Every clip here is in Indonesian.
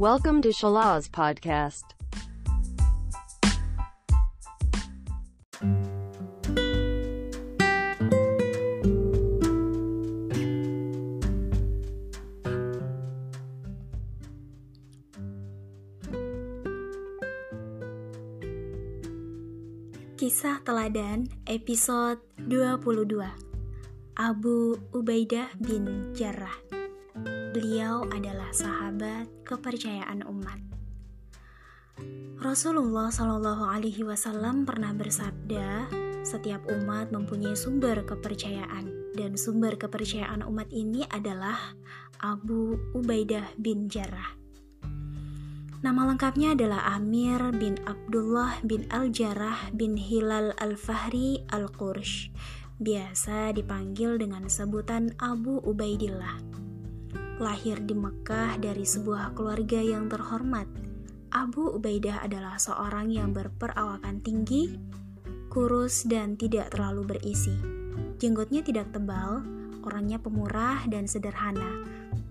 Welcome to Shalaz Podcast. Kisah Teladan episode 22 Abu Ubaidah bin Jarrah Beliau adalah sahabat kepercayaan umat Rasulullah Shallallahu Alaihi Wasallam pernah bersabda, setiap umat mempunyai sumber kepercayaan dan sumber kepercayaan umat ini adalah Abu Ubaidah bin Jarrah. Nama lengkapnya adalah Amir bin Abdullah bin Al-Jarrah bin Hilal Al-Fahri Al-Qursh. Biasa dipanggil dengan sebutan Abu Ubaidillah. Lahir di Mekah dari sebuah keluarga yang terhormat. Abu Ubaidah adalah seorang yang berperawakan tinggi, kurus dan tidak terlalu berisi. Jenggotnya tidak tebal, orangnya pemurah dan sederhana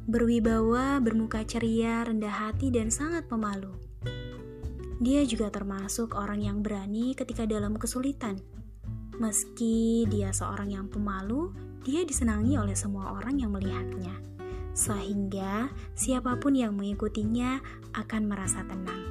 berwibawa, bermuka ceria, rendah hati, dan sangat pemalu. Dia juga termasuk orang yang berani ketika dalam kesulitan. Meski dia seorang yang pemalu, dia disenangi oleh semua orang yang melihatnya, sehingga siapa pun yang mengikutinya akan merasa tenang.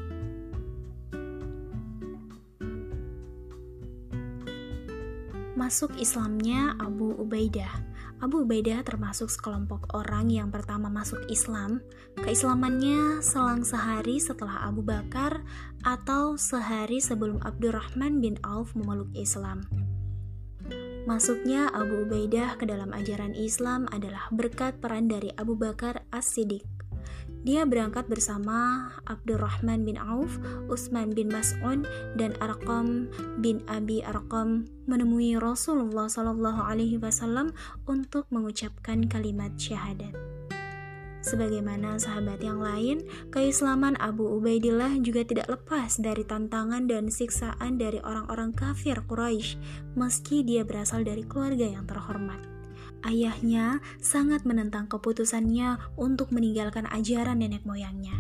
Masuk Islamnya Abu Ubaidah Abu Ubaidah termasuk sekelompok orang yang pertama masuk Islam. Keislamannya selang sehari setelah Abu Bakar atau sehari sebelum Abdurrahman bin Auf memeluk Islam. Masuknya Abu Ubaidah ke dalam ajaran Islam adalah berkat peran dari Abu Bakar As-Siddiq. Dia berangkat bersama Abdurrahman bin Auf, Utsman bin Mas'ud, dan Arqam bin Abi Arqam menemui Rasulullah Wasallam untuk mengucapkan kalimat syahadat. Sebagaimana sahabat yang lain, keislaman Abu Ubaidillah juga tidak lepas dari tantangan dan siksaan dari orang-orang kafir Quraisy, meski dia berasal dari keluarga yang terhormat. Ayahnya sangat menentang keputusannya untuk meninggalkan ajaran nenek moyangnya.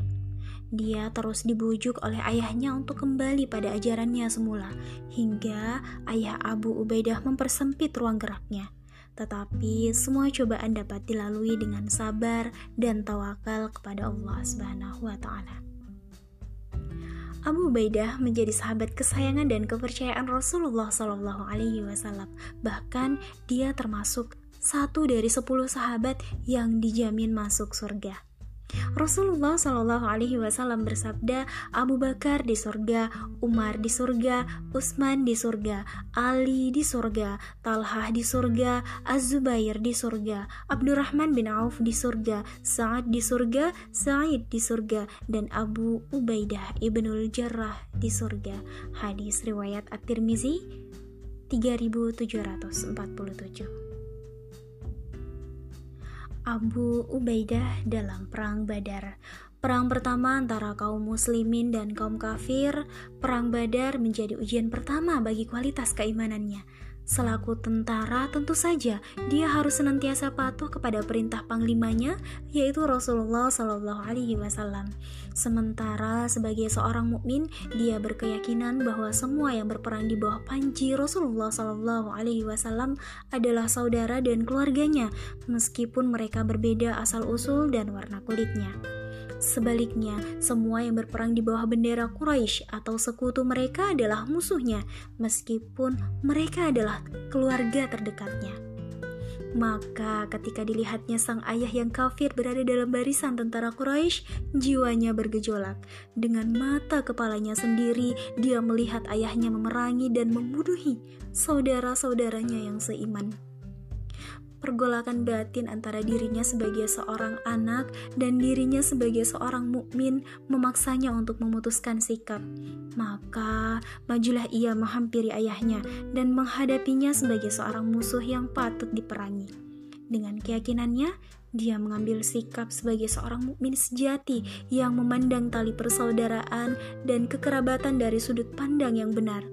Dia terus dibujuk oleh ayahnya untuk kembali pada ajarannya semula, hingga ayah Abu Ubaidah mempersempit ruang geraknya. Tetapi semua cobaan dapat dilalui dengan sabar dan tawakal kepada Allah Subhanahu wa taala. Abu Ubaidah menjadi sahabat kesayangan dan kepercayaan Rasulullah Shallallahu Alaihi Wasallam. Bahkan dia termasuk satu dari sepuluh sahabat yang dijamin masuk surga. Rasulullah Shallallahu Alaihi Wasallam bersabda, Abu Bakar di surga, Umar di surga, Utsman di surga, Ali di surga, Talhah di surga, Az-Zubair di surga, Abdurrahman bin Auf di surga, Sa'ad di surga, Sa'id di surga, dan Abu Ubaidah ibnul Jarrah di surga. Hadis riwayat At-Tirmizi 3747. Abu Ubaidah dalam Perang Badar. Perang pertama antara kaum muslimin dan kaum kafir, Perang Badar menjadi ujian pertama bagi kualitas keimanannya. Selaku tentara, tentu saja dia harus senantiasa patuh kepada perintah panglimanya, yaitu Rasulullah Shallallahu Alaihi Wasallam. Sementara sebagai seorang mukmin, dia berkeyakinan bahwa semua yang berperang di bawah panji Rasulullah Shallallahu Alaihi Wasallam adalah saudara dan keluarganya, meskipun mereka berbeda asal usul dan warna kulitnya. Sebaliknya, semua yang berperang di bawah bendera Quraisy atau sekutu mereka adalah musuhnya, meskipun mereka adalah keluarga terdekatnya. Maka ketika dilihatnya sang ayah yang kafir berada dalam barisan tentara Quraisy, jiwanya bergejolak. Dengan mata kepalanya sendiri, dia melihat ayahnya memerangi dan membunuhi saudara-saudaranya yang seiman pergolakan batin antara dirinya sebagai seorang anak dan dirinya sebagai seorang mukmin memaksanya untuk memutuskan sikap. Maka majulah ia menghampiri ayahnya dan menghadapinya sebagai seorang musuh yang patut diperangi. Dengan keyakinannya, dia mengambil sikap sebagai seorang mukmin sejati yang memandang tali persaudaraan dan kekerabatan dari sudut pandang yang benar.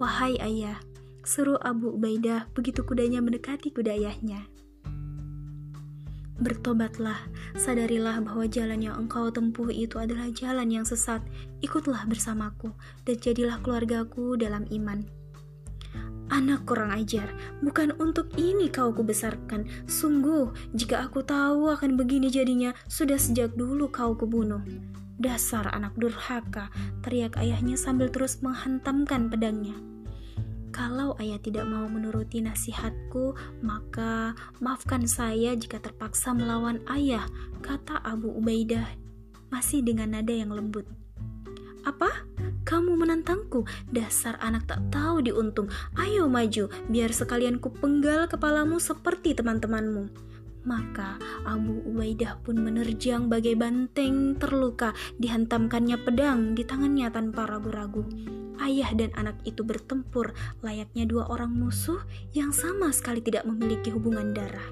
Wahai ayah, seru Abu Ubaidah begitu kudanya mendekati kuda ayahnya. Bertobatlah, sadarilah bahwa jalan yang engkau tempuh itu adalah jalan yang sesat. Ikutlah bersamaku dan jadilah keluargaku dalam iman. Anak kurang ajar, bukan untuk ini kau kubesarkan. Sungguh, jika aku tahu akan begini jadinya, sudah sejak dulu kau kubunuh. Dasar anak durhaka, teriak ayahnya sambil terus menghantamkan pedangnya. Kalau ayah tidak mau menuruti nasihatku, maka maafkan saya jika terpaksa melawan ayah, kata Abu Ubaidah, masih dengan nada yang lembut. Apa? Kamu menantangku? Dasar anak tak tahu diuntung. Ayo maju, biar sekalian ku penggal kepalamu seperti teman-temanmu. Maka Abu Ubaidah pun menerjang bagai banteng terluka, dihantamkannya pedang di tangannya tanpa ragu-ragu ayah dan anak itu bertempur layaknya dua orang musuh yang sama sekali tidak memiliki hubungan darah.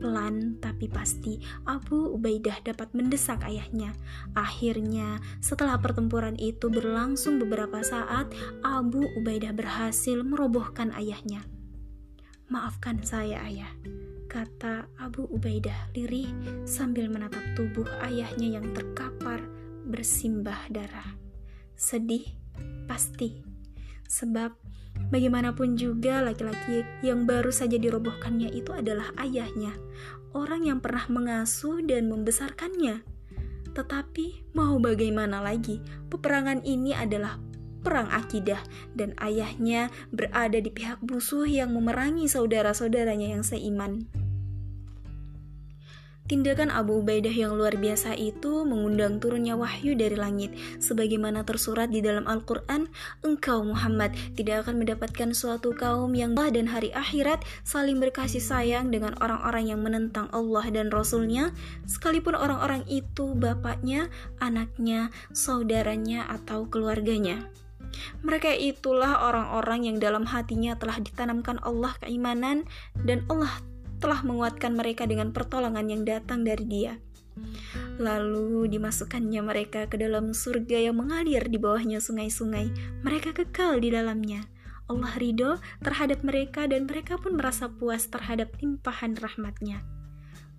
Pelan tapi pasti, Abu Ubaidah dapat mendesak ayahnya. Akhirnya, setelah pertempuran itu berlangsung beberapa saat, Abu Ubaidah berhasil merobohkan ayahnya. Maafkan saya, ayah, kata Abu Ubaidah lirih sambil menatap tubuh ayahnya yang terkapar bersimbah darah. Sedih pasti. Sebab bagaimanapun juga laki-laki yang baru saja dirobohkannya itu adalah ayahnya, orang yang pernah mengasuh dan membesarkannya. Tetapi mau bagaimana lagi, peperangan ini adalah perang akidah dan ayahnya berada di pihak musuh yang memerangi saudara-saudaranya yang seiman. Tindakan Abu Ubaidah yang luar biasa itu mengundang turunnya wahyu dari langit. Sebagaimana tersurat di dalam Al-Quran, engkau Muhammad tidak akan mendapatkan suatu kaum yang bah dan hari akhirat saling berkasih sayang dengan orang-orang yang menentang Allah dan Rasulnya, sekalipun orang-orang itu bapaknya, anaknya, saudaranya, atau keluarganya. Mereka itulah orang-orang yang dalam hatinya telah ditanamkan Allah keimanan dan Allah telah menguatkan mereka dengan pertolongan yang datang dari Dia. Lalu dimasukkannya mereka ke dalam surga yang mengalir di bawahnya sungai-sungai. Mereka kekal di dalamnya. Allah ridho terhadap mereka dan mereka pun merasa puas terhadap limpahan rahmatnya.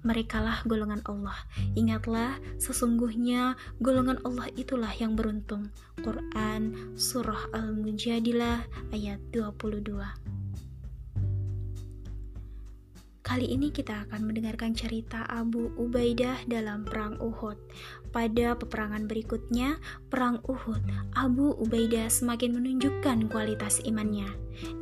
Merekalah golongan Allah. Ingatlah, sesungguhnya golongan Allah itulah yang beruntung. Quran Surah Al-Mujadilah ayat 22 Kali ini kita akan mendengarkan cerita Abu Ubaidah dalam Perang Uhud. Pada peperangan berikutnya, Perang Uhud, Abu Ubaidah semakin menunjukkan kualitas imannya.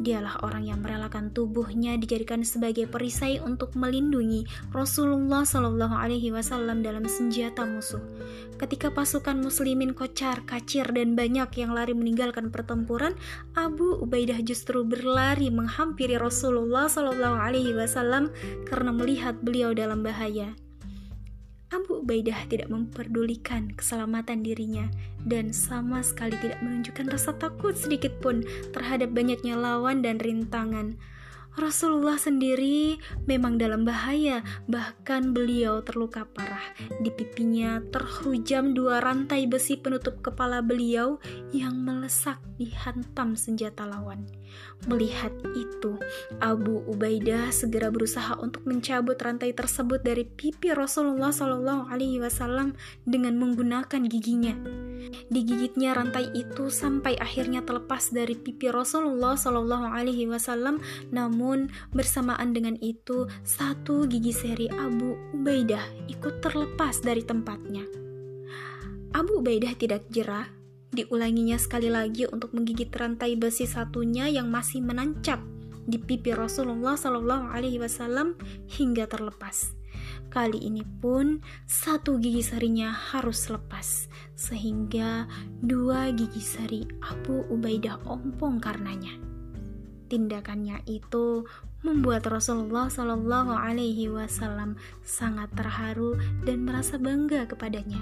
Dialah orang yang merelakan tubuhnya dijadikan sebagai perisai untuk melindungi Rasulullah Shallallahu Alaihi Wasallam dalam senjata musuh. Ketika pasukan Muslimin kocar, kacir, dan banyak yang lari meninggalkan pertempuran, Abu Ubaidah justru berlari menghampiri Rasulullah Shallallahu Alaihi Wasallam karena melihat beliau dalam bahaya. Abu Ubaidah tidak memperdulikan keselamatan dirinya dan sama sekali tidak menunjukkan rasa takut sedikit pun terhadap banyaknya lawan dan rintangan. Rasulullah sendiri memang dalam bahaya, bahkan beliau terluka parah. Di pipinya terhujam dua rantai besi penutup kepala beliau yang melesak dihantam senjata lawan. Melihat itu, Abu Ubaidah segera berusaha untuk mencabut rantai tersebut dari pipi Rasulullah Shallallahu Alaihi Wasallam dengan menggunakan giginya. Digigitnya rantai itu sampai akhirnya terlepas dari pipi Rasulullah Shallallahu Alaihi Wasallam. Namun bersamaan dengan itu, satu gigi seri Abu Ubaidah ikut terlepas dari tempatnya. Abu Ubaidah tidak jerah Diulanginya sekali lagi untuk menggigit rantai besi satunya yang masih menancap di pipi Rasulullah Shallallahu Alaihi Wasallam hingga terlepas. Kali ini pun satu gigi serinya harus lepas, sehingga dua gigi seri Abu Ubaidah ompong karenanya. Tindakannya itu membuat Rasulullah Shallallahu Alaihi Wasallam sangat terharu dan merasa bangga kepadanya.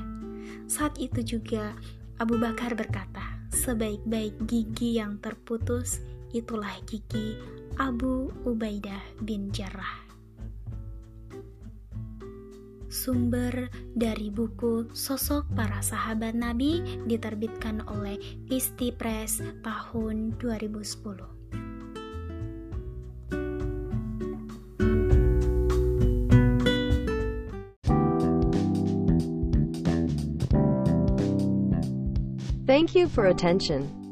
Saat itu juga Abu Bakar berkata, sebaik-baik gigi yang terputus itulah gigi Abu Ubaidah bin Jarrah. Sumber dari buku Sosok Para Sahabat Nabi diterbitkan oleh Isti Press tahun 2010. Thank you for attention.